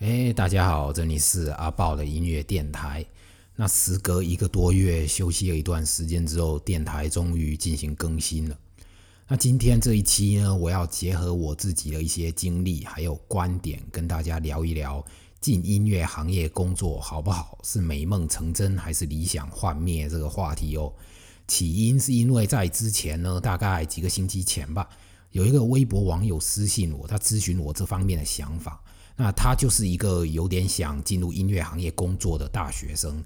哎，大家好，这里是阿豹的音乐电台。那时隔一个多月休息了一段时间之后，电台终于进行更新了。那今天这一期呢，我要结合我自己的一些经历还有观点，跟大家聊一聊进音乐行业工作好不好，是美梦成真还是理想幻灭这个话题哦。起因是因为在之前呢，大概几个星期前吧，有一个微博网友私信我，他咨询我这方面的想法。那他就是一个有点想进入音乐行业工作的大学生。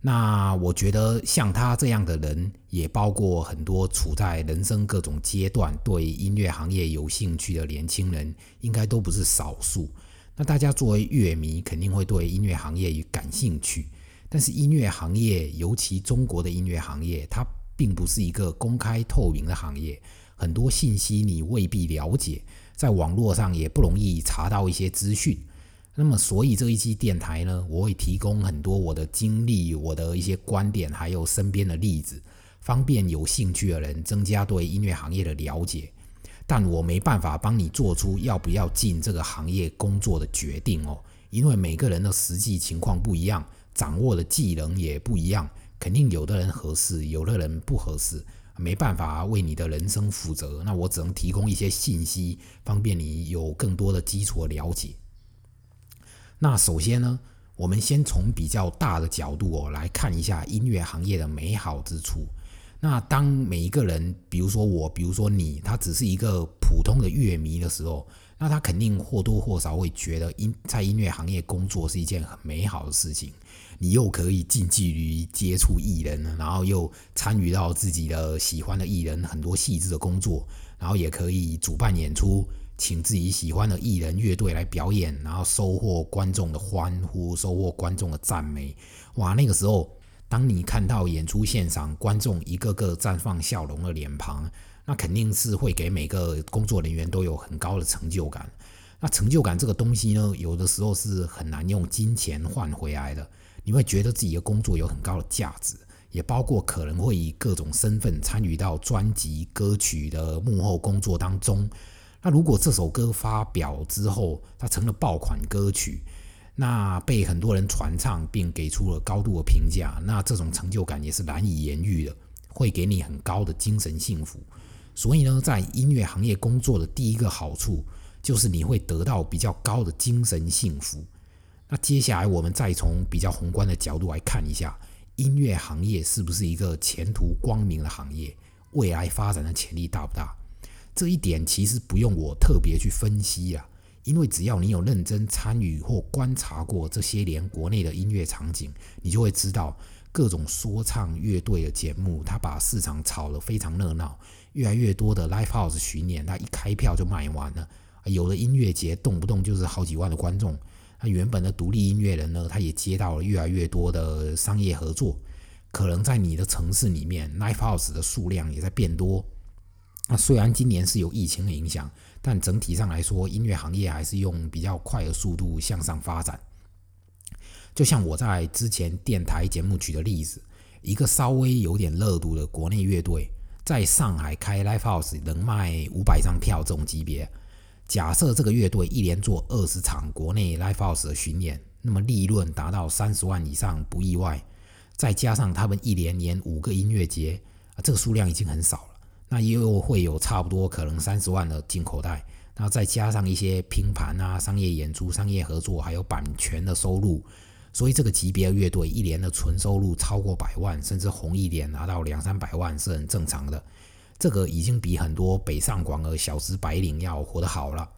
那我觉得像他这样的人，也包括很多处在人生各种阶段对音乐行业有兴趣的年轻人，应该都不是少数。那大家作为乐迷，肯定会对音乐行业感兴趣。但是音乐行业，尤其中国的音乐行业，它并不是一个公开透明的行业，很多信息你未必了解。在网络上也不容易查到一些资讯，那么所以这一期电台呢，我会提供很多我的经历、我的一些观点，还有身边的例子，方便有兴趣的人增加对音乐行业的了解。但我没办法帮你做出要不要进这个行业工作的决定哦，因为每个人的实际情况不一样，掌握的技能也不一样，肯定有的人合适，有的人不合适。没办法为你的人生负责，那我只能提供一些信息，方便你有更多的基础了解。那首先呢，我们先从比较大的角度哦来看一下音乐行业的美好之处。那当每一个人，比如说我，比如说你，他只是一个普通的乐迷的时候，那他肯定或多或少会觉得音在音乐行业工作是一件很美好的事情。你又可以近距离接触艺人，然后又参与到自己的喜欢的艺人很多细致的工作，然后也可以主办演出，请自己喜欢的艺人乐队来表演，然后收获观众的欢呼，收获观众的赞美。哇，那个时候，当你看到演出现场观众一个个绽放笑容的脸庞，那肯定是会给每个工作人员都有很高的成就感。那成就感这个东西呢，有的时候是很难用金钱换回来的。你会觉得自己的工作有很高的价值，也包括可能会以各种身份参与到专辑歌曲的幕后工作当中。那如果这首歌发表之后，它成了爆款歌曲，那被很多人传唱并给出了高度的评价，那这种成就感也是难以言喻的，会给你很高的精神幸福。所以呢，在音乐行业工作的第一个好处，就是你会得到比较高的精神幸福。那接下来，我们再从比较宏观的角度来看一下，音乐行业是不是一个前途光明的行业，未来发展的潜力大不大？这一点其实不用我特别去分析啊，因为只要你有认真参与或观察过这些年国内的音乐场景，你就会知道，各种说唱乐队的节目，它把市场炒得非常热闹，越来越多的 live house 巡演，它一开票就卖完了，有的音乐节动不动就是好几万的观众。那原本的独立音乐人呢，他也接到了越来越多的商业合作，可能在你的城市里面，live house 的数量也在变多。那虽然今年是有疫情的影响，但整体上来说，音乐行业还是用比较快的速度向上发展。就像我在之前电台节目举的例子，一个稍微有点热度的国内乐队，在上海开 live house 能卖五百张票这种级别。假设这个乐队一连做二十场国内 live house 的巡演，那么利润达到三十万以上不意外。再加上他们一连演五个音乐节，啊，这个数量已经很少了。那又会有差不多可能三十万的进口袋，然后再加上一些拼盘啊、商业演出、商业合作，还有版权的收入，所以这个级别的乐队一年的纯收入超过百万，甚至红一点拿到两三百万是很正常的。这个已经比很多北上广的小资白领要活得好了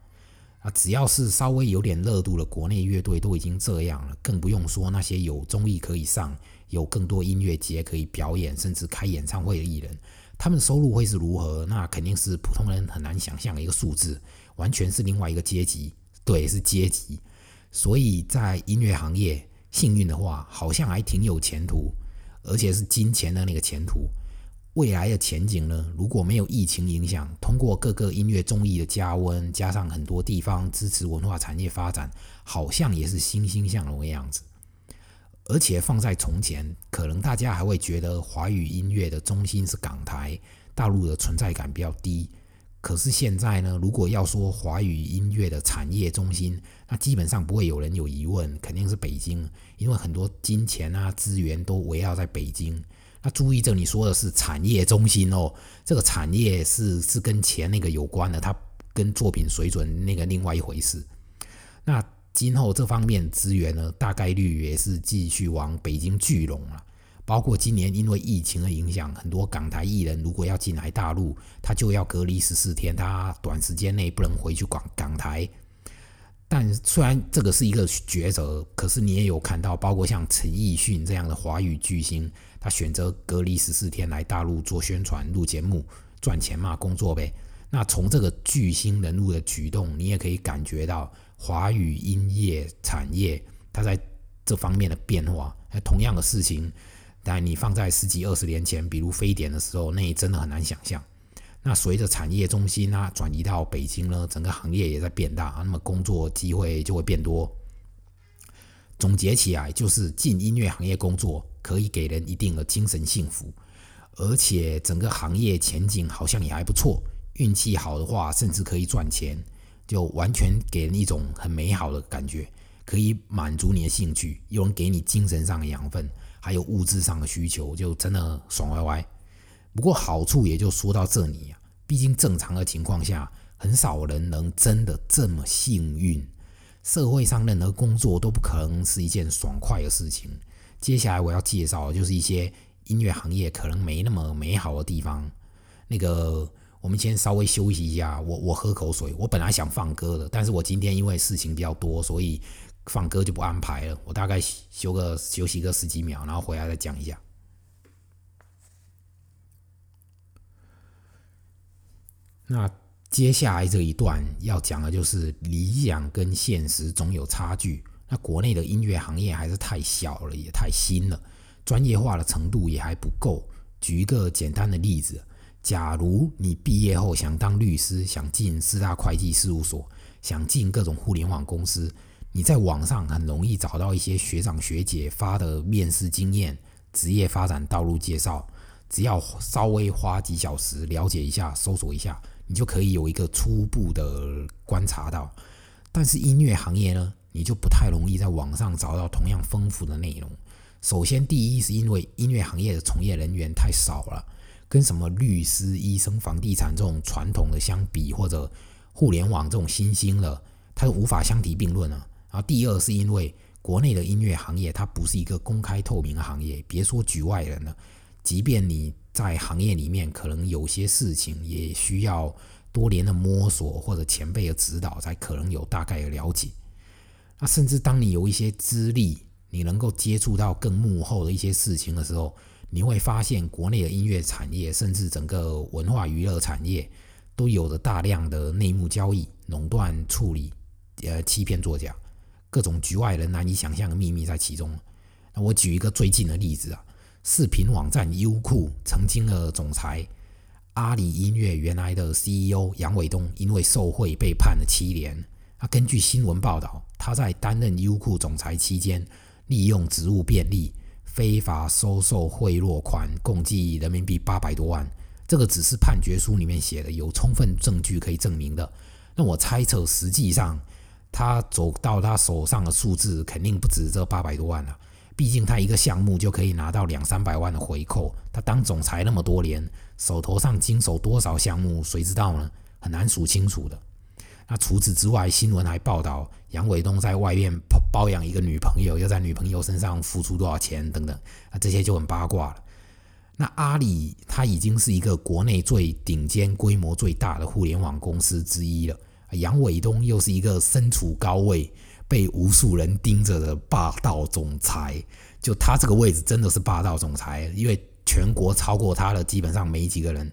啊！只要是稍微有点热度的国内乐队都已经这样了，更不用说那些有综艺可以上、有更多音乐节可以表演，甚至开演唱会的艺人，他们收入会是如何？那肯定是普通人很难想象的一个数字，完全是另外一个阶级。对，是阶级。所以在音乐行业，幸运的话，好像还挺有前途，而且是金钱的那个前途。未来的前景呢？如果没有疫情影响，通过各个音乐综艺的加温，加上很多地方支持文化产业发展，好像也是欣欣向荣的样子。而且放在从前，可能大家还会觉得华语音乐的中心是港台，大陆的存在感比较低。可是现在呢，如果要说华语音乐的产业中心，那基本上不会有人有疑问，肯定是北京，因为很多金钱啊资源都围绕在北京。那注意，这你说的是产业中心哦，这个产业是是跟钱那个有关的，它跟作品水准那个另外一回事。那今后这方面资源呢，大概率也是继续往北京聚拢了。包括今年因为疫情的影响，很多港台艺人如果要进来大陆，他就要隔离十四天，他短时间内不能回去港港台。但虽然这个是一个抉择，可是你也有看到，包括像陈奕迅这样的华语巨星，他选择隔离十四天来大陆做宣传、录节目、赚钱嘛，工作呗。那从这个巨星人物的举动，你也可以感觉到华语音乐产业它在这方面的变化。同样的事情。但你放在十几二十年前，比如非典的时候，那也真的很难想象。那随着产业中心啊转移到北京呢，整个行业也在变大，那么工作机会就会变多。总结起来，就是进音乐行业工作可以给人一定的精神幸福，而且整个行业前景好像也还不错。运气好的话，甚至可以赚钱，就完全给人一种很美好的感觉，可以满足你的兴趣，又能给你精神上的养分。还有物质上的需求，就真的爽歪歪。不过好处也就说到这里啊，毕竟正常的情况下，很少人能真的这么幸运。社会上任何工作都不可能是一件爽快的事情。接下来我要介绍的就是一些音乐行业可能没那么美好的地方。那个，我们先稍微休息一下，我我喝口水。我本来想放歌的，但是我今天因为事情比较多，所以。放歌就不安排了，我大概休个休息个十几秒，然后回来再讲一下。那接下来这一段要讲的就是理想跟现实总有差距。那国内的音乐行业还是太小了，也太新了，专业化的程度也还不够。举一个简单的例子，假如你毕业后想当律师，想进四大会计事务所，想进各种互联网公司。你在网上很容易找到一些学长学姐发的面试经验、职业发展道路介绍，只要稍微花几小时了解一下、搜索一下，你就可以有一个初步的观察到。但是音乐行业呢，你就不太容易在网上找到同样丰富的内容。首先，第一是因为音乐行业的从业人员太少了，跟什么律师、医生、房地产这种传统的相比，或者互联网这种新兴的，它无法相提并论啊。然后第二是因为国内的音乐行业它不是一个公开透明的行业，别说局外人了，即便你在行业里面，可能有些事情也需要多年的摸索或者前辈的指导，才可能有大概的了解。那甚至当你有一些资历，你能够接触到更幕后的一些事情的时候，你会发现国内的音乐产业，甚至整个文化娱乐产业，都有着大量的内幕交易、垄断处理、呃欺骗作假。各种局外人难以想象的秘密在其中。那我举一个最近的例子啊，视频网站优酷曾经的总裁阿里音乐原来的 CEO 杨伟东，因为受贿被判了七年。那根据新闻报道，他在担任优酷总裁期间，利用职务便利，非法收受贿赂款，共计人民币八百多万。这个只是判决书里面写的，有充分证据可以证明的。那我猜测，实际上。他走到他手上的数字肯定不止这八百多万了，毕竟他一个项目就可以拿到两三百万的回扣。他当总裁那么多年，手头上经手多少项目，谁知道呢？很难数清楚的。那除此之外，新闻还报道杨伟东在外面包养一个女朋友，又在女朋友身上付出多少钱等等，那这些就很八卦了。那阿里它已经是一个国内最顶尖、规模最大的互联网公司之一了。杨伟东又是一个身处高位、被无数人盯着的霸道总裁，就他这个位置真的是霸道总裁，因为全国超过他的基本上没几个人。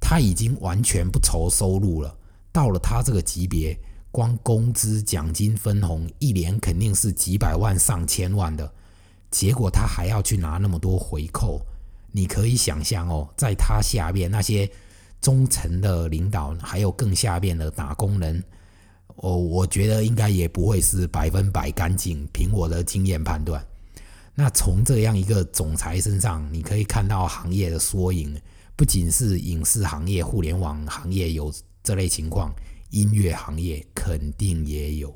他已经完全不愁收入了，到了他这个级别，光工资、奖金、分红，一年肯定是几百万、上千万的。结果他还要去拿那么多回扣，你可以想象哦，在他下面那些。中层的领导，还有更下面的打工人，哦，我觉得应该也不会是百分百干净。凭我的经验判断，那从这样一个总裁身上，你可以看到行业的缩影，不仅是影视行业、互联网行业有这类情况，音乐行业肯定也有。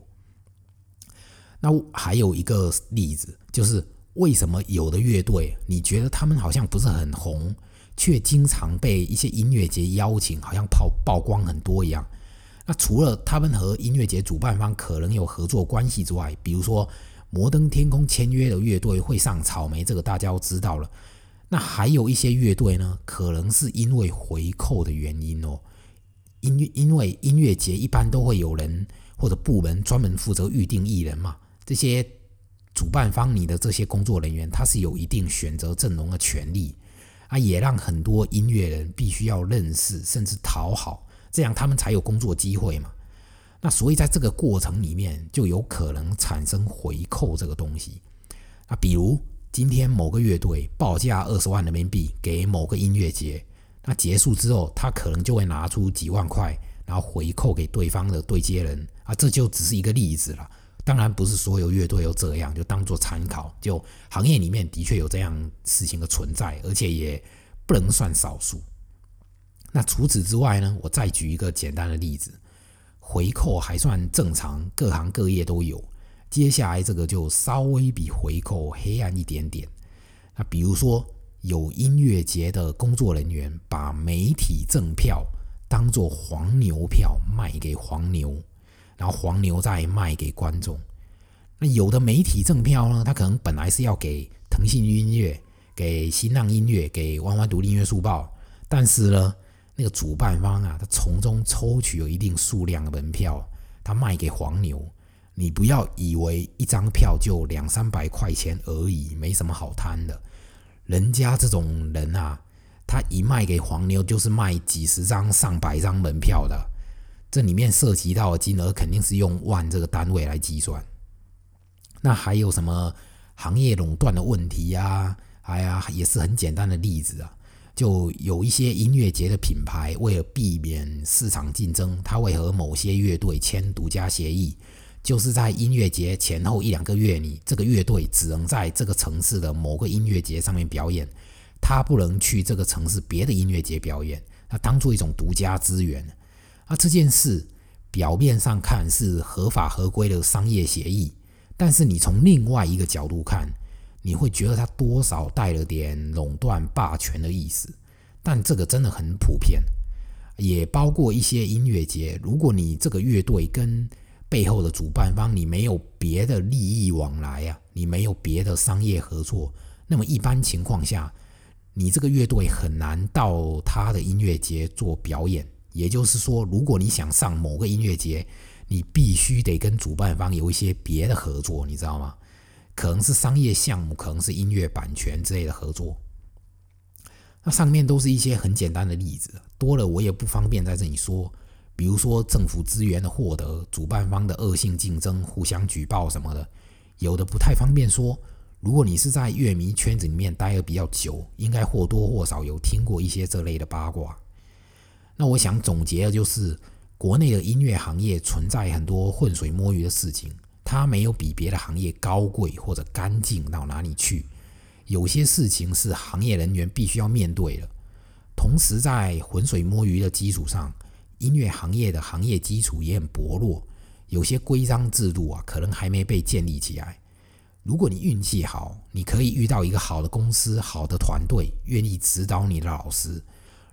那还有一个例子，就是为什么有的乐队你觉得他们好像不是很红，却经常被一些音乐节邀请，好像曝曝光很多一样？那除了他们和音乐节主办方可能有合作关系之外，比如说摩登天空签约的乐队会上草莓，这个大家都知道了。那还有一些乐队呢，可能是因为回扣的原因哦。音乐因为音乐节一般都会有人或者部门专门负责预定艺人嘛，这些主办方你的这些工作人员他是有一定选择阵容的权利啊，也让很多音乐人必须要认识甚至讨好。这样他们才有工作机会嘛？那所以在这个过程里面，就有可能产生回扣这个东西。那比如今天某个乐队报价二十万人民币给某个音乐节，那结束之后，他可能就会拿出几万块，然后回扣给对方的对接人啊。这就只是一个例子了。当然不是所有乐队都这样，就当做参考。就行业里面的确有这样事情的存在，而且也不能算少数。那除此之外呢？我再举一个简单的例子，回扣还算正常，各行各业都有。接下来这个就稍微比回扣黑暗一点点。那比如说，有音乐节的工作人员把媒体赠票当做黄牛票卖给黄牛，然后黄牛再卖给观众。那有的媒体赠票呢，他可能本来是要给腾讯音乐、给新浪音乐、给弯弯独立音乐速报，但是呢。那个主办方啊，他从中抽取有一定数量的门票，他卖给黄牛。你不要以为一张票就两三百块钱而已，没什么好贪的。人家这种人啊，他一卖给黄牛就是卖几十张、上百张门票的，这里面涉及到的金额肯定是用万这个单位来计算。那还有什么行业垄断的问题呀？哎呀，也是很简单的例子啊。就有一些音乐节的品牌，为了避免市场竞争，他会和某些乐队签独家协议，就是在音乐节前后一两个月里，这个乐队只能在这个城市的某个音乐节上面表演，他不能去这个城市别的音乐节表演，他当做一种独家资源。啊，这件事表面上看是合法合规的商业协议，但是你从另外一个角度看。你会觉得它多少带了点垄断霸权的意思，但这个真的很普遍，也包括一些音乐节。如果你这个乐队跟背后的主办方你没有别的利益往来啊，你没有别的商业合作，那么一般情况下，你这个乐队很难到他的音乐节做表演。也就是说，如果你想上某个音乐节，你必须得跟主办方有一些别的合作，你知道吗？可能是商业项目，可能是音乐版权之类的合作。那上面都是一些很简单的例子，多了我也不方便在这里说。比如说政府资源的获得、主办方的恶性竞争、互相举报什么的，有的不太方便说。如果你是在乐迷圈子里面待的比较久，应该或多或少有听过一些这类的八卦。那我想总结的就是，国内的音乐行业存在很多浑水摸鱼的事情。它没有比别的行业高贵或者干净到哪里去，有些事情是行业人员必须要面对的。同时，在浑水摸鱼的基础上，音乐行业的行业基础也很薄弱，有些规章制度啊，可能还没被建立起来。如果你运气好，你可以遇到一个好的公司、好的团队，愿意指导你的老师；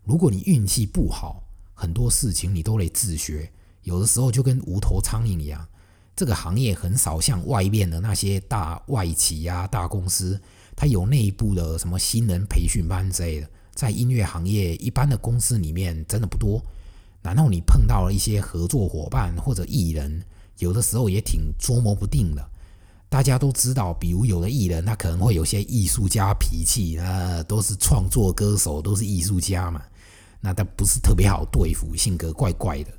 如果你运气不好，很多事情你都得自学，有的时候就跟无头苍蝇一样。这个行业很少像外面的那些大外企呀、大公司，它有内部的什么新人培训班之类的。在音乐行业，一般的公司里面真的不多。然后你碰到了一些合作伙伴或者艺人，有的时候也挺捉摸不定的。大家都知道，比如有的艺人他可能会有些艺术家脾气啊，都是创作歌手，都是艺术家嘛，那他不是特别好对付，性格怪怪的。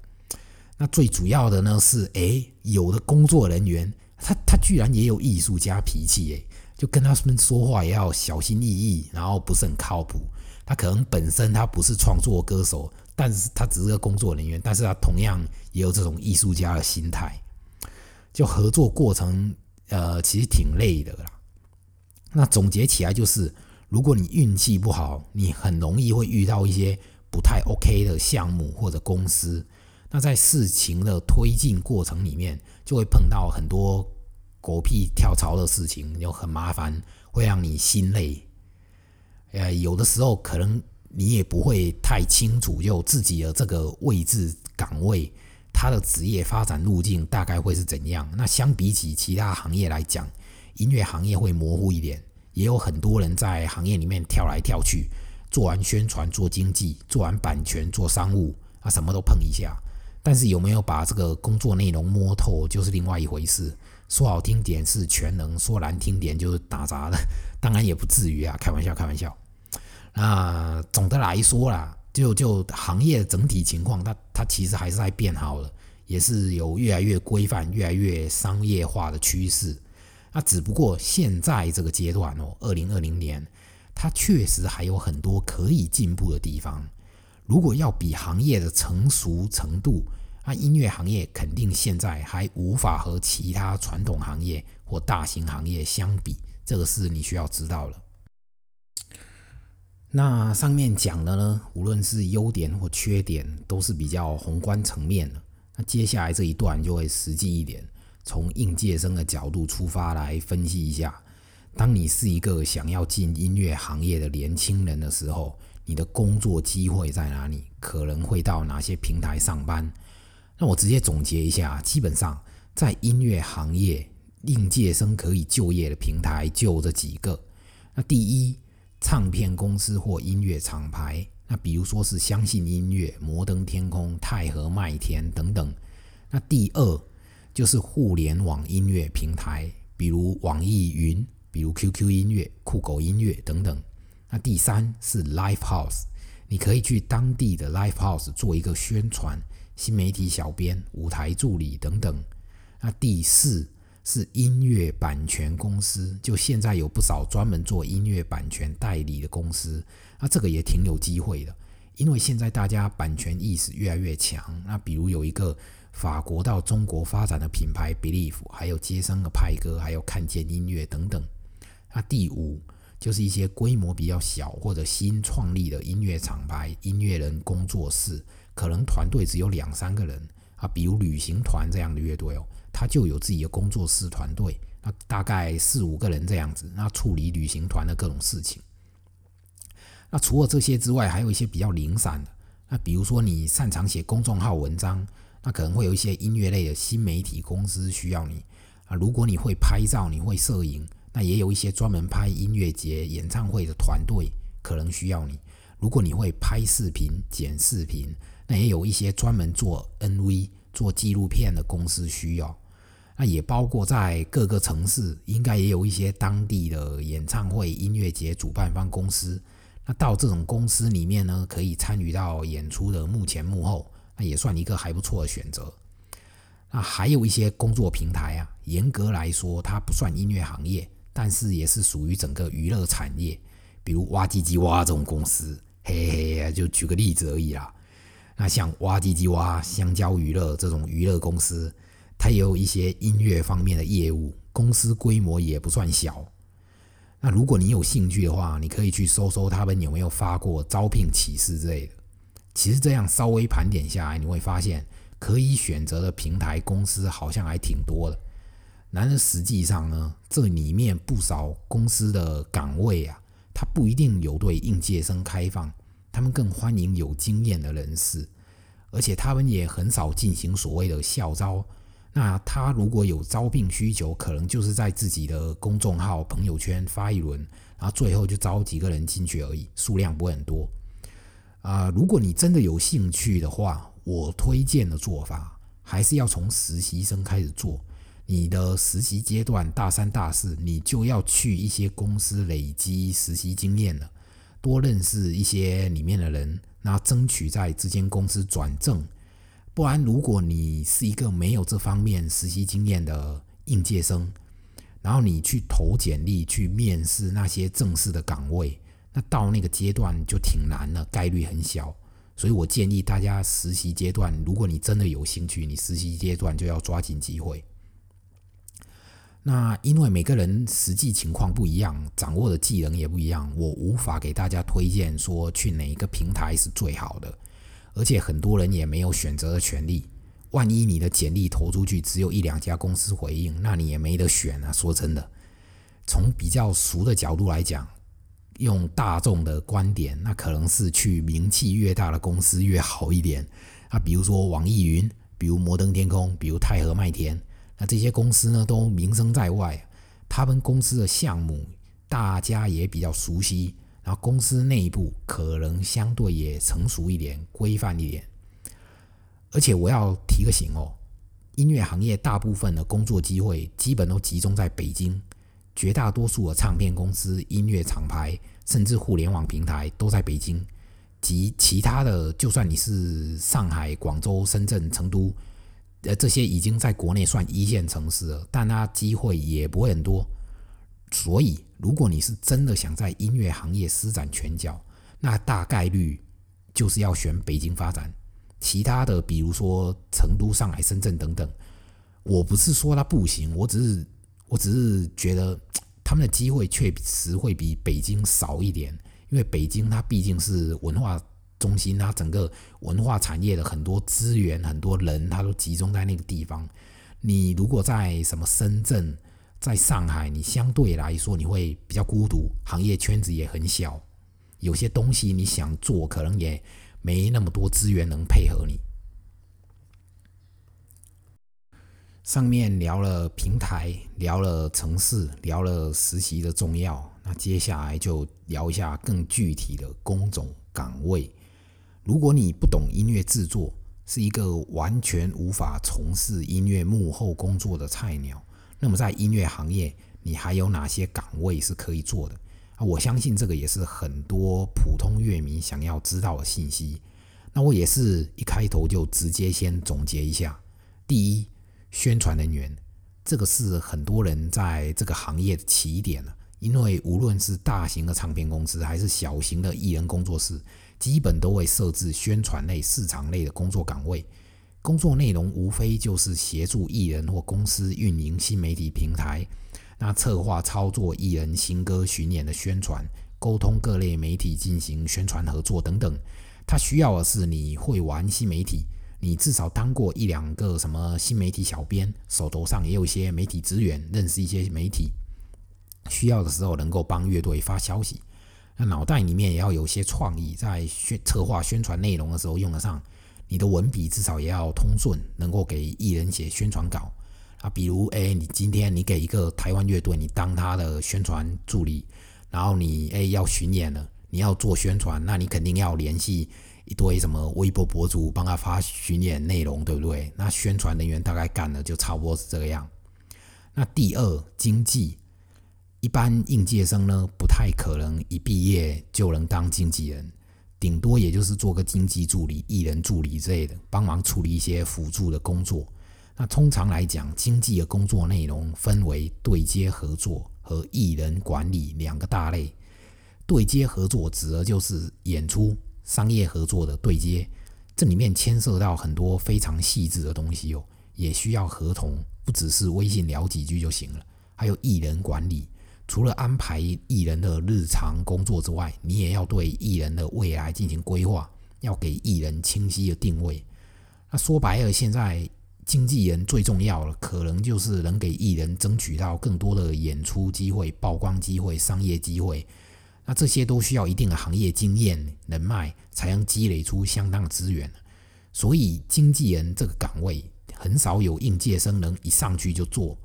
那最主要的呢是，哎，有的工作人员，他他居然也有艺术家脾气，哎，就跟他们说话也要小心翼翼，然后不是很靠谱。他可能本身他不是创作歌手，但是他只是个工作人员，但是他同样也有这种艺术家的心态。就合作过程，呃，其实挺累的啦。那总结起来就是，如果你运气不好，你很容易会遇到一些不太 OK 的项目或者公司。那在事情的推进过程里面，就会碰到很多狗屁跳槽的事情，又很麻烦，会让你心累。呃，有的时候可能你也不会太清楚，就自己的这个位置岗位，它的职业发展路径大概会是怎样。那相比起其他行业来讲，音乐行业会模糊一点，也有很多人在行业里面跳来跳去，做完宣传做经济，做完版权做商务，啊，什么都碰一下。但是有没有把这个工作内容摸透，就是另外一回事。说好听点是全能，说难听点就是打杂的，当然也不至于啊，开玩笑，开玩笑。那总的来说啦，就就行业整体情况，它它其实还是在变好了，也是有越来越规范、越来越商业化的趋势。那只不过现在这个阶段哦，二零二零年，它确实还有很多可以进步的地方。如果要比行业的成熟程度，那音乐行业肯定现在还无法和其他传统行业或大型行业相比，这个是你需要知道了。那上面讲的呢，无论是优点或缺点，都是比较宏观层面的。那接下来这一段就会实际一点，从应届生的角度出发来分析一下。当你是一个想要进音乐行业的年轻人的时候，你的工作机会在哪里？可能会到哪些平台上班？那我直接总结一下，基本上在音乐行业应届生可以就业的平台就这几个。那第一，唱片公司或音乐厂牌，那比如说是相信音乐、摩登天空、太和麦田等等。那第二就是互联网音乐平台，比如网易云、比如 QQ 音乐、酷狗音乐等等。那第三是 live house，你可以去当地的 live house 做一个宣传、新媒体小编、舞台助理等等。那第四是音乐版权公司，就现在有不少专门做音乐版权代理的公司，那这个也挺有机会的，因为现在大家版权意识越来越强。那比如有一个法国到中国发展的品牌 Believe，还有接生的派哥，还有看见音乐等等。那第五。就是一些规模比较小或者新创立的音乐厂牌、音乐人工作室，可能团队只有两三个人啊，比如旅行团这样的乐队哦，他就有自己的工作室团队，那大概四五个人这样子，那处理旅行团的各种事情。那除了这些之外，还有一些比较零散的，那比如说你擅长写公众号文章，那可能会有一些音乐类的新媒体公司需要你啊。如果你会拍照，你会摄影。那也有一些专门拍音乐节、演唱会的团队可能需要你。如果你会拍视频、剪视频，那也有一些专门做 NV、做纪录片的公司需要。那也包括在各个城市，应该也有一些当地的演唱会、音乐节主办方公司。那到这种公司里面呢，可以参与到演出的幕前幕后，那也算一个还不错的选择。那还有一些工作平台啊，严格来说，它不算音乐行业。但是也是属于整个娱乐产业，比如挖唧唧挖这种公司，嘿嘿，就举个例子而已啦。那像挖唧唧挖、香蕉娱乐这种娱乐公司，它也有一些音乐方面的业务，公司规模也不算小。那如果你有兴趣的话，你可以去搜搜他们有没有发过招聘启事之类的。其实这样稍微盘点下来，你会发现可以选择的平台公司好像还挺多的。然而实际上呢，这里面不少公司的岗位啊，它不一定有对应届生开放，他们更欢迎有经验的人士，而且他们也很少进行所谓的校招。那他如果有招聘需求，可能就是在自己的公众号、朋友圈发一轮，然后最后就招几个人进去而已，数量不会很多。啊，如果你真的有兴趣的话，我推荐的做法还是要从实习生开始做。你的实习阶段大三、大四，你就要去一些公司累积实习经验了，多认识一些里面的人，那争取在这间公司转正。不然，如果你是一个没有这方面实习经验的应届生，然后你去投简历去面试那些正式的岗位，那到那个阶段就挺难了，概率很小。所以我建议大家实习阶段，如果你真的有兴趣，你实习阶段就要抓紧机会。那因为每个人实际情况不一样，掌握的技能也不一样，我无法给大家推荐说去哪一个平台是最好的。而且很多人也没有选择的权利。万一你的简历投出去，只有一两家公司回应，那你也没得选啊！说真的，从比较熟的角度来讲，用大众的观点，那可能是去名气越大的公司越好一点。啊，比如说网易云，比如摩登天空，比如泰和麦田，那这些公司呢都名声在外，他们公司的项目大家也比较熟悉，然后公司内部可能相对也成熟一点、规范一点。而且我要提个醒哦，音乐行业大部分的工作机会基本都集中在北京，绝大多数的唱片公司、音乐厂牌，甚至互联网平台都在北京。及其他的，就算你是上海、广州、深圳、成都，呃，这些已经在国内算一线城市了，但它机会也不会很多。所以，如果你是真的想在音乐行业施展拳脚，那大概率就是要选北京发展。其他的，比如说成都、上海、深圳等等，我不是说它不行，我只是我只是觉得 他们的机会确实会比北京少一点，因为北京它毕竟是文化中心，它整个文化产业的很多资源、很多人，它都集中在那个地方。你如果在什么深圳、在上海，你相对来说你会比较孤独，行业圈子也很小，有些东西你想做，可能也。没那么多资源能配合你。上面聊了平台，聊了城市，聊了实习的重要。那接下来就聊一下更具体的工种岗位。如果你不懂音乐制作，是一个完全无法从事音乐幕后工作的菜鸟，那么在音乐行业，你还有哪些岗位是可以做的？啊我相信这个也是很多普通乐迷想要知道的信息。那我也是一开头就直接先总结一下：第一，宣传人员，这个是很多人在这个行业的起点了。因为无论是大型的唱片公司，还是小型的艺人工作室，基本都会设置宣传类、市场类的工作岗位。工作内容无非就是协助艺人或公司运营新媒体平台。那策划操作艺人新歌巡演的宣传，沟通各类媒体进行宣传合作等等。他需要的是你会玩新媒体，你至少当过一两个什么新媒体小编，手头上也有一些媒体资源，认识一些媒体。需要的时候能够帮乐队发消息。那脑袋里面也要有些创意，在宣策划宣传内容的时候用得上。你的文笔至少也要通顺，能够给艺人写宣传稿。啊，比如，哎，你今天你给一个台湾乐队，你当他的宣传助理，然后你哎要巡演了，你要做宣传，那你肯定要联系一堆什么微博博主帮他发巡演内容，对不对？那宣传人员大概干的就差不多是这个样。那第二，经济，一般应届生呢不太可能一毕业就能当经纪人，顶多也就是做个经纪助理、艺人助理之类的，帮忙处理一些辅助的工作。那通常来讲，经纪的工作内容分为对接合作和艺人管理两个大类。对接合作指的就是演出商业合作的对接，这里面牵涉到很多非常细致的东西哦，也需要合同，不只是微信聊几句就行了。还有艺人管理，除了安排艺人的日常工作之外，你也要对艺人的未来进行规划，要给艺人清晰的定位。那说白了，现在。经纪人最重要了，可能就是能给艺人争取到更多的演出机会、曝光机会、商业机会。那这些都需要一定的行业经验、人脉，才能积累出相当的资源。所以，经纪人这个岗位很少有应届生能一上去就做。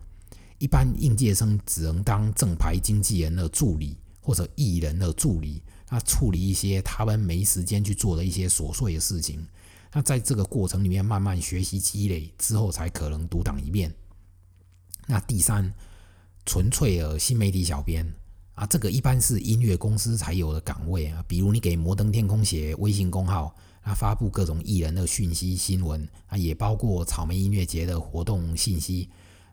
一般应届生只能当正牌经纪人的助理或者艺人的助理，那处理一些他们没时间去做的一些琐碎的事情。那在这个过程里面慢慢学习积累之后，才可能独当一面。那第三，纯粹的新媒体小编啊，这个一般是音乐公司才有的岗位啊。比如你给摩登天空写微信公号，啊，发布各种艺人的讯息新闻啊，也包括草莓音乐节的活动信息。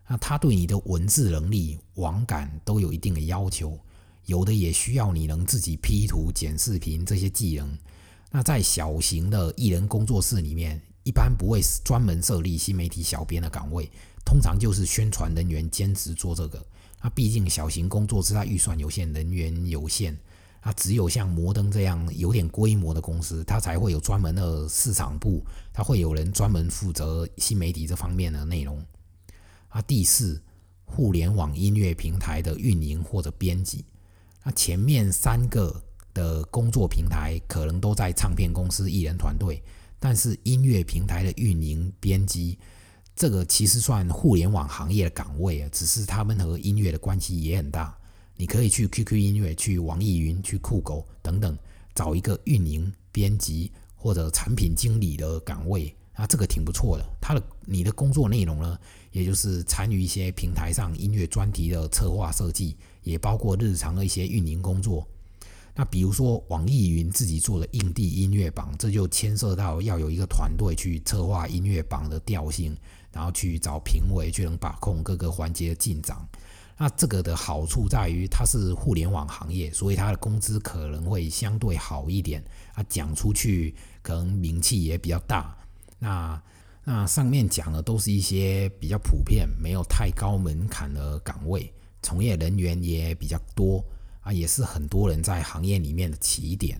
那他对你的文字能力、网感都有一定的要求，有的也需要你能自己 P 图、剪视频这些技能。那在小型的艺人工作室里面，一般不会专门设立新媒体小编的岗位，通常就是宣传人员兼职做这个。那毕竟小型工作室它预算有限，人员有限，啊，只有像摩登这样有点规模的公司，它才会有专门的市场部，它会有人专门负责新媒体这方面的内容。啊，第四，互联网音乐平台的运营或者编辑。那前面三个的工作平台可能都在唱片公司艺人团队，但是音乐平台的运营编辑。这个其实算互联网行业的岗位啊，只是他们和音乐的关系也很大。你可以去 QQ 音乐、去网易云、去酷狗等等，找一个运营、编辑或者产品经理的岗位啊，这个挺不错的。他的你的工作内容呢，也就是参与一些平台上音乐专题的策划设计，也包括日常的一些运营工作。那比如说网易云自己做的硬地音乐榜，这就牵涉到要有一个团队去策划音乐榜的调性。然后去找评委，去能把控各个环节的进展。那这个的好处在于，它是互联网行业，所以它的工资可能会相对好一点。啊，讲出去可能名气也比较大。那那上面讲的都是一些比较普遍、没有太高门槛的岗位，从业人员也比较多啊，也是很多人在行业里面的起点。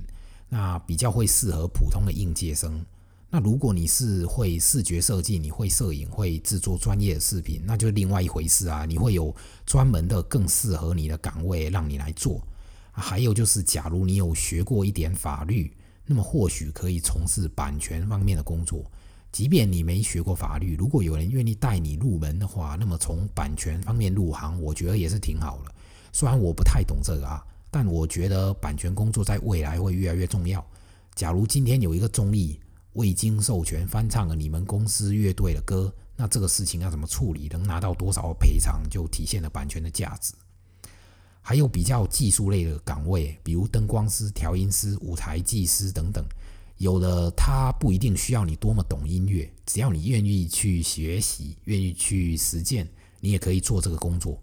那比较会适合普通的应届生。那如果你是会视觉设计，你会摄影，会制作专业的视频，那就另外一回事啊。你会有专门的更适合你的岗位让你来做。还有就是，假如你有学过一点法律，那么或许可以从事版权方面的工作。即便你没学过法律，如果有人愿意带你入门的话，那么从版权方面入行，我觉得也是挺好的。虽然我不太懂这个啊，但我觉得版权工作在未来会越来越重要。假如今天有一个综艺。未经授权翻唱了你们公司乐队的歌，那这个事情要怎么处理？能拿到多少赔偿，就体现了版权的价值。还有比较技术类的岗位，比如灯光师、调音师、舞台技师等等，有的他不一定需要你多么懂音乐，只要你愿意去学习，愿意去实践，你也可以做这个工作。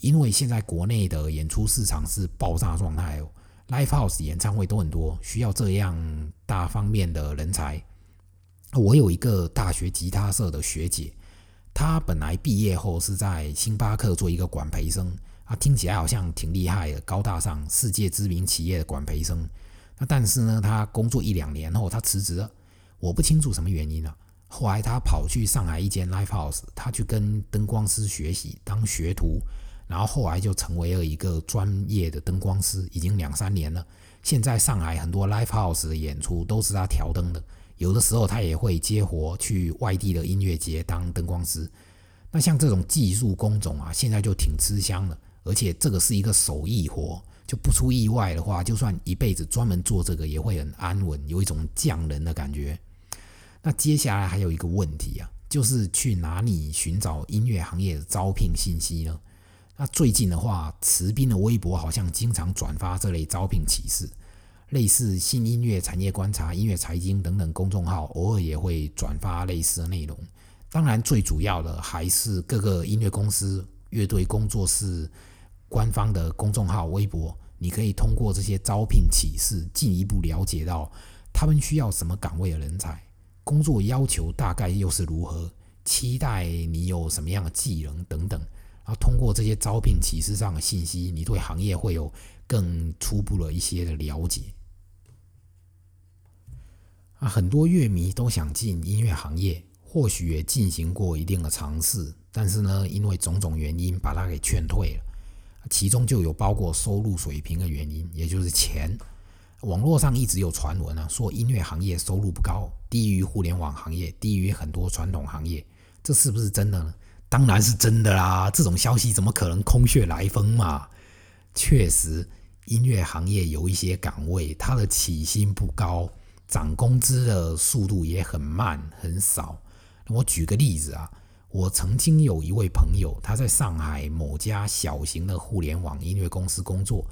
因为现在国内的演出市场是爆炸状态哦。Live House 演唱会都很多，需要这样大方面的人才。我有一个大学吉他社的学姐，她本来毕业后是在星巴克做一个管培生，啊，听起来好像挺厉害的，高大上，世界知名企业的管培生。那但是呢，他工作一两年后，他辞职了，我不清楚什么原因了。后来他跑去上海一间 Live House，他去跟灯光师学习，当学徒。然后后来就成为了一个专业的灯光师，已经两三年了。现在上海很多 live house 的演出都是他调灯的，有的时候他也会接活去外地的音乐节当灯光师。那像这种技术工种啊，现在就挺吃香的，而且这个是一个手艺活，就不出意外的话，就算一辈子专门做这个也会很安稳，有一种匠人的感觉。那接下来还有一个问题啊，就是去哪里寻找音乐行业的招聘信息呢？那最近的话，池斌的微博好像经常转发这类招聘启事，类似新音乐产业观察、音乐财经等等公众号，偶尔也会转发类似的内容。当然，最主要的还是各个音乐公司、乐队工作室官方的公众号、微博。你可以通过这些招聘启事，进一步了解到他们需要什么岗位的人才，工作要求大概又是如何，期待你有什么样的技能等等。通过这些招聘启事上的信息，你对行业会有更初步的一些的了解。啊，很多乐迷都想进音乐行业，或许也进行过一定的尝试，但是呢，因为种种原因把他给劝退了。其中就有包括收入水平的原因，也就是钱。网络上一直有传闻啊，说音乐行业收入不高，低于互联网行业，低于很多传统行业，这是不是真的呢？当然是真的啦！这种消息怎么可能空穴来风嘛？确实，音乐行业有一些岗位，它的起薪不高，涨工资的速度也很慢很少。我举个例子啊，我曾经有一位朋友，他在上海某家小型的互联网音乐公司工作，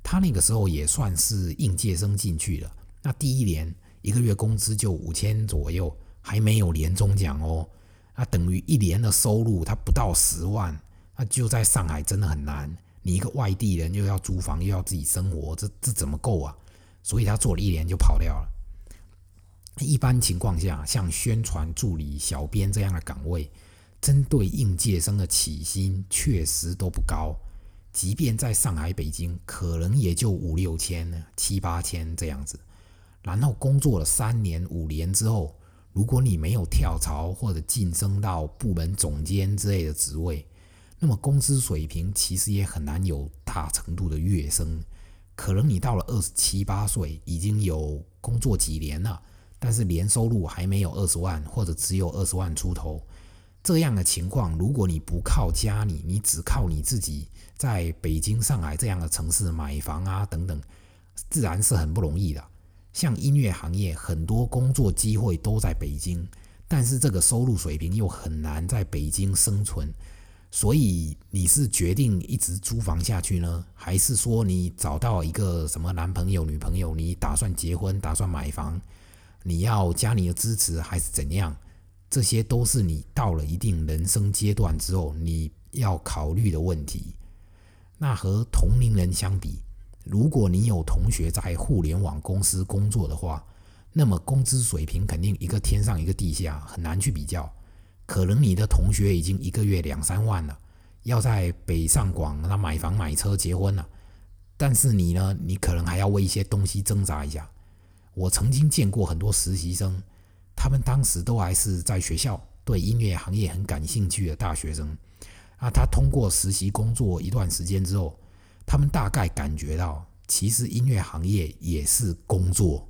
他那个时候也算是应届生进去的。那第一年一个月工资就五千左右，还没有年终奖哦。那等于一年的收入，他不到十万，那就在上海真的很难。你一个外地人又要租房又要自己生活，这这怎么够啊？所以他做了一年就跑掉了。一般情况下，像宣传助理、小编这样的岗位，针对应届生的起薪确实都不高，即便在上海、北京，可能也就五六千、七八千这样子。然后工作了三年、五年之后，如果你没有跳槽或者晋升到部门总监之类的职位，那么工资水平其实也很难有大程度的跃升。可能你到了二十七八岁，已经有工作几年了，但是年收入还没有二十万，或者只有二十万出头。这样的情况，如果你不靠家里，你只靠你自己，在北京、上海这样的城市买房啊等等，自然是很不容易的。像音乐行业，很多工作机会都在北京，但是这个收入水平又很难在北京生存。所以你是决定一直租房下去呢，还是说你找到一个什么男朋友、女朋友，你打算结婚、打算买房，你要家里的支持还是怎样？这些都是你到了一定人生阶段之后你要考虑的问题。那和同龄人相比，如果你有同学在互联网公司工作的话，那么工资水平肯定一个天上一个地下，很难去比较。可能你的同学已经一个月两三万了，要在北上广那买房买车结婚了，但是你呢，你可能还要为一些东西挣扎一下。我曾经见过很多实习生。他们当时都还是在学校，对音乐行业很感兴趣的大学生。啊，他通过实习工作一段时间之后，他们大概感觉到，其实音乐行业也是工作，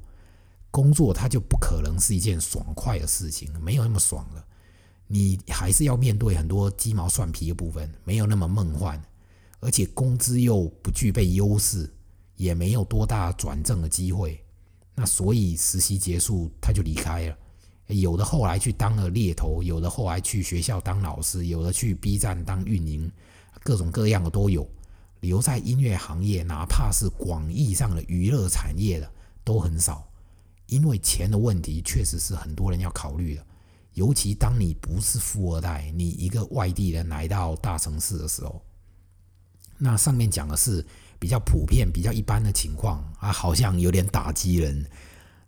工作它就不可能是一件爽快的事情，没有那么爽了。你还是要面对很多鸡毛蒜皮的部分，没有那么梦幻，而且工资又不具备优势，也没有多大转正的机会。那所以实习结束，他就离开了。有的后来去当了猎头，有的后来去学校当老师，有的去 B 站当运营，各种各样的都有。留在音乐行业，哪怕是广义上的娱乐产业的，都很少。因为钱的问题，确实是很多人要考虑的。尤其当你不是富二代，你一个外地人来到大城市的时候，那上面讲的是比较普遍、比较一般的情况啊，好像有点打击人。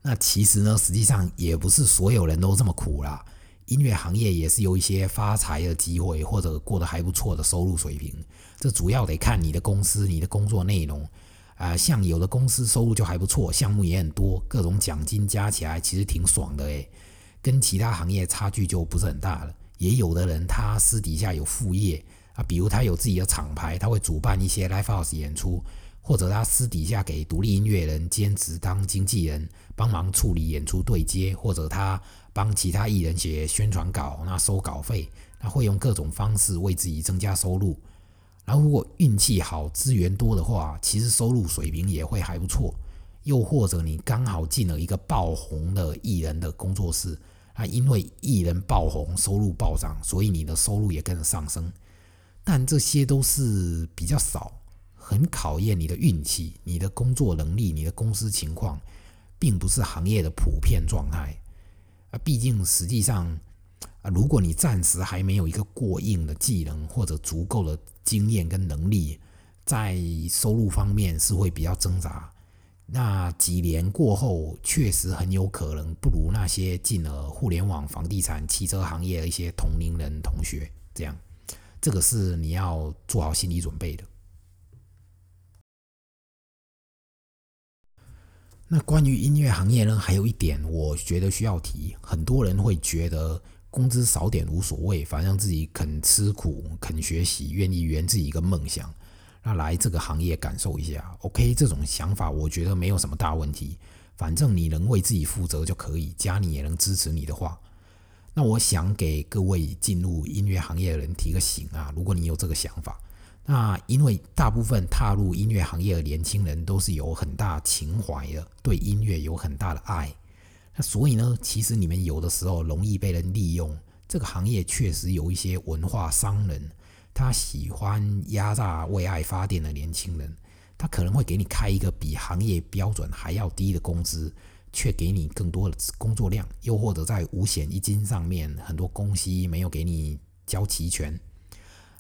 那其实呢，实际上也不是所有人都这么苦啦。音乐行业也是有一些发财的机会，或者过得还不错的收入水平。这主要得看你的公司、你的工作内容啊。像有的公司收入就还不错，项目也很多，各种奖金加起来其实挺爽的诶，跟其他行业差距就不是很大了。也有的人他私底下有副业啊，比如他有自己的厂牌，他会主办一些 live house 演出。或者他私底下给独立音乐人兼职当经纪人，帮忙处理演出对接，或者他帮其他艺人写宣传稿，那收稿费，他会用各种方式为自己增加收入。然后如果运气好，资源多的话，其实收入水平也会还不错。又或者你刚好进了一个爆红的艺人的工作室，啊，因为艺人爆红，收入暴涨，所以你的收入也跟着上升。但这些都是比较少。很考验你的运气、你的工作能力、你的公司情况，并不是行业的普遍状态啊。毕竟，实际上啊，如果你暂时还没有一个过硬的技能或者足够的经验跟能力，在收入方面是会比较挣扎。那几年过后，确实很有可能不如那些进了互联网、房地产、汽车行业的一些同龄人同学这样。这个是你要做好心理准备的。那关于音乐行业呢？还有一点，我觉得需要提。很多人会觉得工资少点无所谓，反正自己肯吃苦、肯学习、愿意圆自己一个梦想，那来这个行业感受一下。OK，这种想法我觉得没有什么大问题。反正你能为自己负责就可以，家里也能支持你的话，那我想给各位进入音乐行业的人提个醒啊，如果你有这个想法。那因为大部分踏入音乐行业的年轻人都是有很大情怀的，对音乐有很大的爱。那所以呢，其实你们有的时候容易被人利用。这个行业确实有一些文化商人，他喜欢压榨为爱发电的年轻人，他可能会给你开一个比行业标准还要低的工资，却给你更多的工作量，又或者在五险一金上面很多公司没有给你交齐全。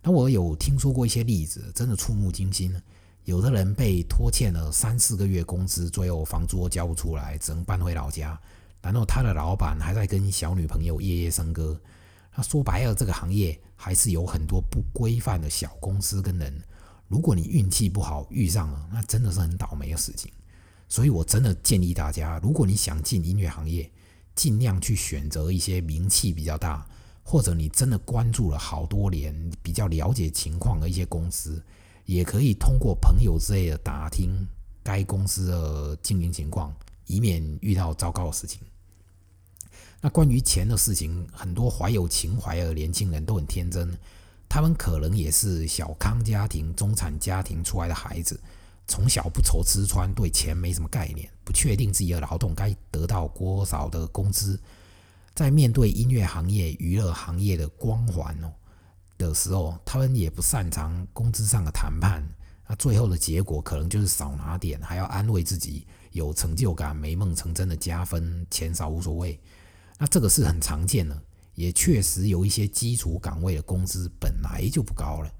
那我有听说过一些例子，真的触目惊心。有的人被拖欠了三四个月工资，最后房租交不出来，只能搬回老家。然后他的老板还在跟小女朋友夜夜笙歌。那说白了，这个行业还是有很多不规范的小公司跟人。如果你运气不好遇上了，那真的是很倒霉的事情。所以我真的建议大家，如果你想进音乐行业，尽量去选择一些名气比较大，或者你真的关注了好多年、比较了解情况的一些公司，也可以通过朋友之类的打听该公司的经营情况，以免遇到糟糕的事情。那关于钱的事情，很多怀有情怀的年轻人都很天真，他们可能也是小康家庭、中产家庭出来的孩子。从小不愁吃穿，对钱没什么概念，不确定自己的劳动该得到多少的工资，在面对音乐行业、娱乐行业的光环哦的时候，他们也不擅长工资上的谈判，那最后的结果可能就是少拿点，还要安慰自己有成就感、美梦成真的加分，钱少无所谓。那这个是很常见的，也确实有一些基础岗位的工资本来就不高了。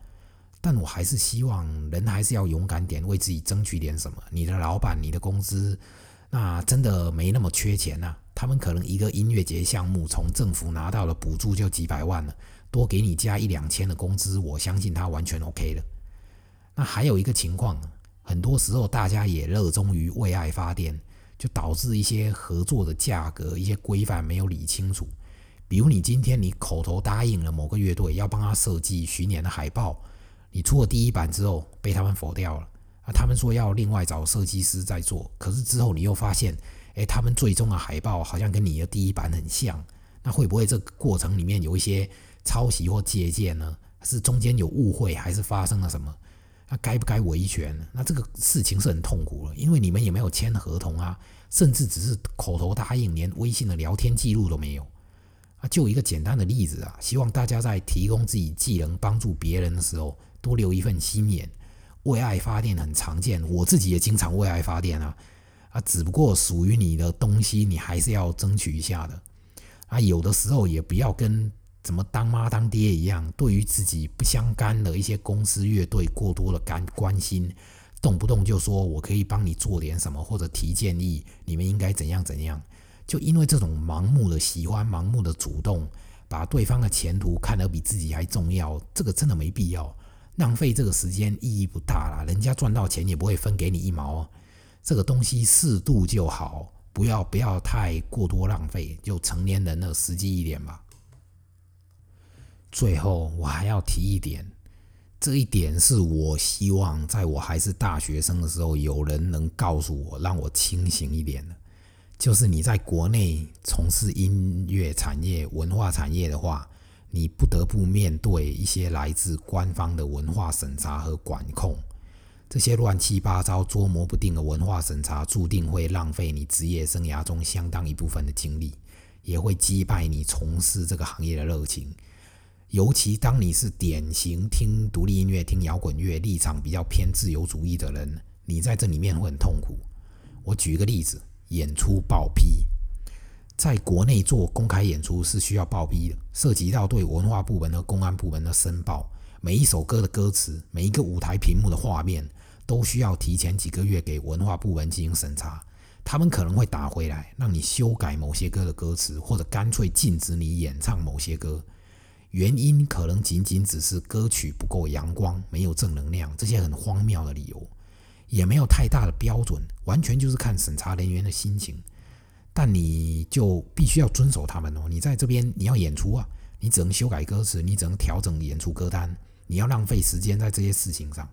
但我还是希望人还是要勇敢点，为自己争取点什么。你的老板、你的公司，那真的没那么缺钱呐。他们可能一个音乐节项目从政府拿到了补助就几百万了，多给你加一两千的工资，我相信他完全 OK 的。那还有一个情况，很多时候大家也热衷于为爱发电，就导致一些合作的价格、一些规范没有理清楚。比如你今天你口头答应了某个乐队要帮他设计巡演的海报。你出了第一版之后被他们否掉了啊！他们说要另外找设计师再做，可是之后你又发现，哎，他们最终的海报好像跟你的第一版很像，那会不会这个过程里面有一些抄袭或借鉴呢？是中间有误会，还是发生了什么？那该不该维权？那这个事情是很痛苦了，因为你们也没有签合同啊，甚至只是口头答应，连微信的聊天记录都没有啊！就一个简单的例子啊，希望大家在提供自己技能帮助别人的时候。多留一份心眼，为爱发电很常见，我自己也经常为爱发电啊啊！只不过属于你的东西，你还是要争取一下的啊。有的时候也不要跟怎么当妈当爹一样，对于自己不相干的一些公司乐队过多的干关心，动不动就说我可以帮你做点什么，或者提建议，你们应该怎样怎样。就因为这种盲目的喜欢、盲目的主动，把对方的前途看得比自己还重要，这个真的没必要。浪费这个时间意义不大啦，人家赚到钱也不会分给你一毛。这个东西适度就好，不要不要太过多浪费，就成年人的实际一点吧。最后我还要提一点，这一点是我希望在我还是大学生的时候，有人能告诉我，让我清醒一点的，就是你在国内从事音乐产业、文化产业的话。你不得不面对一些来自官方的文化审查和管控，这些乱七八糟、捉摸不定的文化审查，注定会浪费你职业生涯中相当一部分的精力，也会击败你从事这个行业的热情。尤其当你是典型听独立音乐、听摇滚乐、立场比较偏自由主义的人，你在这里面会很痛苦。我举一个例子：演出报批。在国内做公开演出是需要报批的，涉及到对文化部门和公安部门的申报。每一首歌的歌词，每一个舞台屏幕的画面，都需要提前几个月给文化部门进行审查。他们可能会打回来，让你修改某些歌的歌词，或者干脆禁止你演唱某些歌。原因可能仅仅只是歌曲不够阳光，没有正能量，这些很荒谬的理由，也没有太大的标准，完全就是看审查人员的心情。但你就必须要遵守他们哦。你在这边你要演出啊，你只能修改歌词，你只能调整演出歌单，你要浪费时间在这些事情上。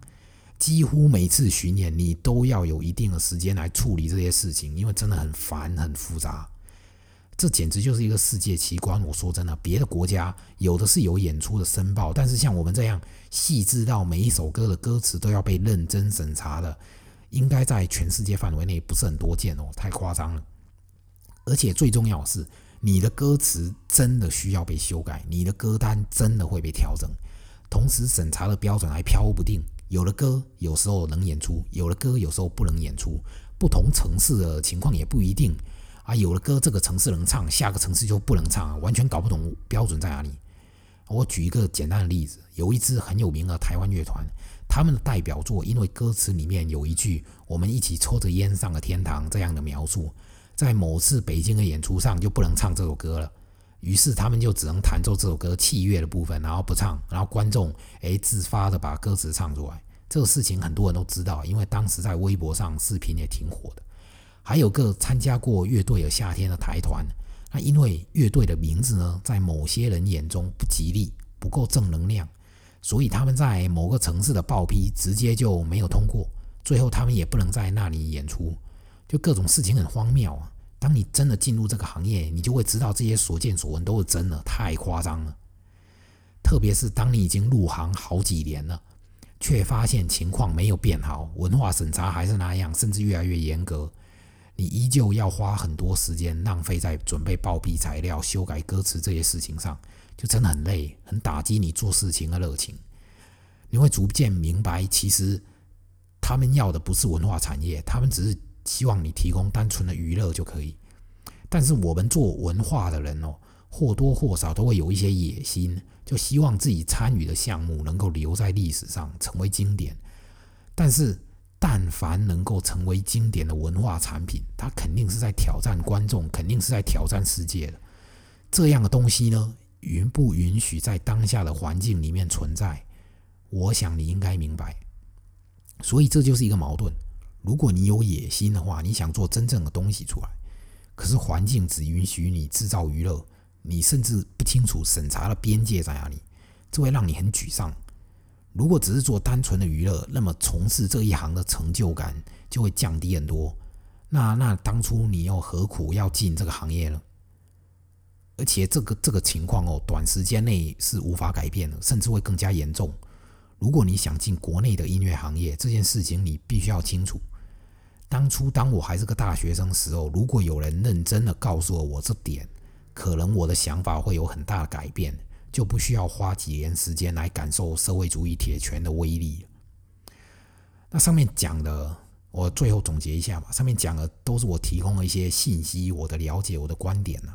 几乎每次巡演，你都要有一定的时间来处理这些事情，因为真的很烦很复杂。这简直就是一个世界奇观。我说真的，别的国家有的是有演出的申报，但是像我们这样细致到每一首歌的歌词都要被认真审查的，应该在全世界范围内不是很多见哦，太夸张了。而且最重要的是，你的歌词真的需要被修改，你的歌单真的会被调整。同时，审查的标准还飘不定，有的歌有时候能演出，有的歌有时候不能演出。不同城市的情况也不一定啊，有的歌这个城市能唱，下个城市就不能唱，完全搞不懂标准在哪里。我举一个简单的例子，有一支很有名的台湾乐团，他们的代表作因为歌词里面有一句“我们一起抽着烟上了天堂”这样的描述。在某次北京的演出上就不能唱这首歌了，于是他们就只能弹奏这首歌器乐的部分，然后不唱，然后观众诶自发的把歌词唱出来。这个事情很多人都知道，因为当时在微博上视频也挺火的。还有个参加过乐队的夏天的台团，那因为乐队的名字呢，在某些人眼中不吉利，不够正能量，所以他们在某个城市的报批直接就没有通过，最后他们也不能在那里演出，就各种事情很荒谬啊。当你真的进入这个行业，你就会知道这些所见所闻都是真的，太夸张了。特别是当你已经入行好几年了，却发现情况没有变好，文化审查还是那样，甚至越来越严格，你依旧要花很多时间浪费在准备报批材料、修改歌词这些事情上，就真的很累，很打击你做事情的热情。你会逐渐明白，其实他们要的不是文化产业，他们只是。希望你提供单纯的娱乐就可以，但是我们做文化的人哦，或多或少都会有一些野心，就希望自己参与的项目能够留在历史上成为经典。但是，但凡能够成为经典的文化产品，它肯定是在挑战观众，肯定是在挑战世界的。这样的东西呢，允不允许在当下的环境里面存在？我想你应该明白。所以这就是一个矛盾。如果你有野心的话，你想做真正的东西出来，可是环境只允许你制造娱乐，你甚至不清楚审查的边界在哪里，这会让你很沮丧。如果只是做单纯的娱乐，那么从事这一行的成就感就会降低很多。那那当初你又何苦要进这个行业呢？而且这个这个情况哦，短时间内是无法改变的，甚至会更加严重。如果你想进国内的音乐行业，这件事情你必须要清楚。当初当我还是个大学生时候，如果有人认真的告诉了我这点，可能我的想法会有很大的改变，就不需要花几年时间来感受社会主义铁拳的威力。那上面讲的，我最后总结一下吧。上面讲的都是我提供的一些信息，我的了解，我的观点呢。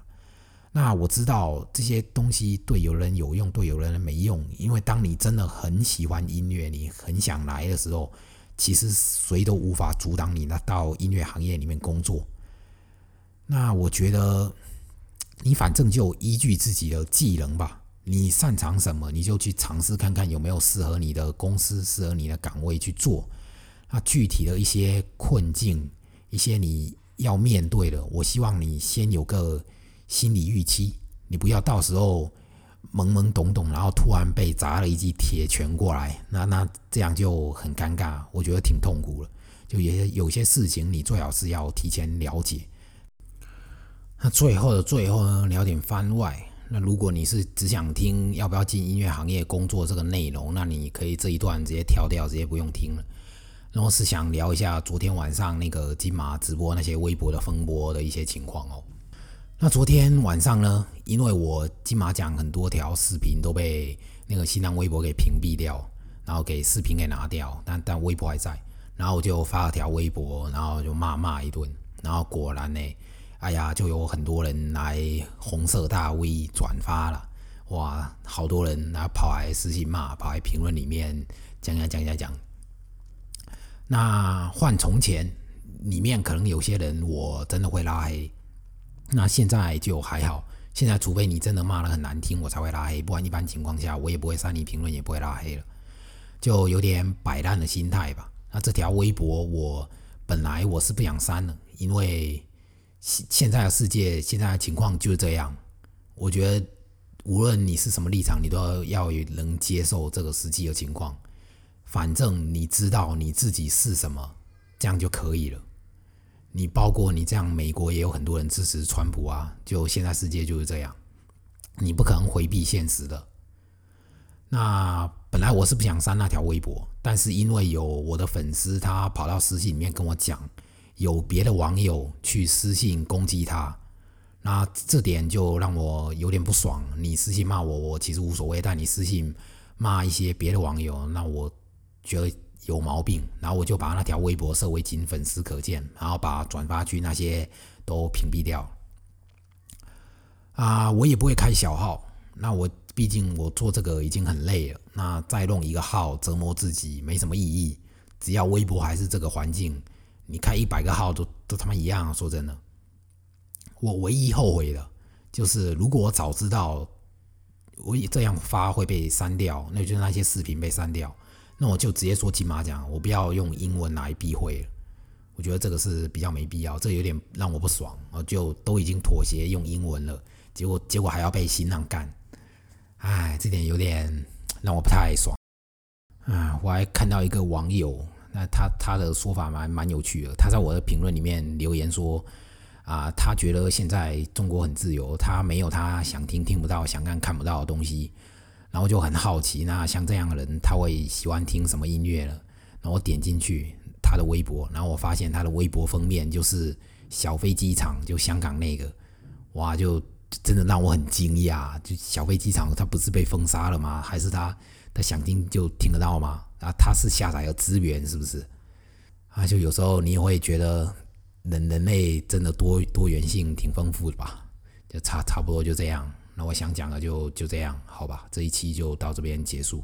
那我知道这些东西对有人有用，对有人没用。因为当你真的很喜欢音乐，你很想来的时候，其实谁都无法阻挡你那到音乐行业里面工作。那我觉得，你反正就依据自己的技能吧，你擅长什么，你就去尝试看看有没有适合你的公司、适合你的岗位去做。那具体的一些困境，一些你要面对的，我希望你先有个。心理预期，你不要到时候懵懵懂懂，然后突然被砸了一记铁拳过来，那那这样就很尴尬，我觉得挺痛苦了。就也有些事情，你最好是要提前了解。那最后的最后呢，聊点番外。那如果你是只想听要不要进音乐行业工作这个内容，那你可以这一段直接跳掉，直接不用听了。然后是想聊一下昨天晚上那个金马直播那些微博的风波的一些情况哦。那昨天晚上呢？因为我金马奖很多条视频都被那个新浪微博给屏蔽掉，然后给视频给拿掉，但但微博还在。然后我就发了条微博，然后就骂骂一顿。然后果然呢，哎呀，就有很多人来红色大 V 转发了，哇，好多人然后跑来私信骂，跑来评论里面讲讲讲讲讲。那换从前，里面可能有些人我真的会拉黑。那现在就还好，现在除非你真的骂的很难听，我才会拉黑，不然一般情况下我也不会删你评论，也不会拉黑了，就有点摆烂的心态吧。那这条微博我本来我是不想删的，因为现现在的世界现在的情况就是这样。我觉得无论你是什么立场，你都要要能接受这个实际的情况。反正你知道你自己是什么，这样就可以了。你包括你这样，美国也有很多人支持川普啊。就现在世界就是这样，你不可能回避现实的。那本来我是不想删那条微博，但是因为有我的粉丝他跑到私信里面跟我讲，有别的网友去私信攻击他，那这点就让我有点不爽。你私信骂我，我其实无所谓，但你私信骂一些别的网友，那我觉得。有毛病，然后我就把那条微博设为仅粉丝可见，然后把转发区那些都屏蔽掉。啊，我也不会开小号，那我毕竟我做这个已经很累了，那再弄一个号折磨自己没什么意义。只要微博还是这个环境，你开一百个号都都他妈一样。说真的，我唯一后悔的就是如果我早知道我这样发会被删掉，那就是那些视频被删掉，那我就直接说金马奖，我不要用英文来避讳了。我觉得这个是比较没必要，这有点让我不爽我！就都已经妥协用英文了，结果结果还要被新浪干，哎，这点有点让我不太爽。啊，我还看到一个网友，那他他的说法蛮蛮有趣的，他在我的评论里面留言说，啊，他觉得现在中国很自由，他没有他想听听不到、想看看不到的东西，然后就很好奇，那像这样的人他会喜欢听什么音乐呢？然后我点进去。他的微博，然后我发现他的微博封面就是小飞机场，就香港那个，哇，就真的让我很惊讶。就小飞机场，他不是被封杀了吗？还是他他想听就听得到吗？啊，他是下载了资源，是不是？啊，就有时候你也会觉得人人类真的多多元性挺丰富的吧？就差差不多就这样。那我想讲的就就这样，好吧？这一期就到这边结束。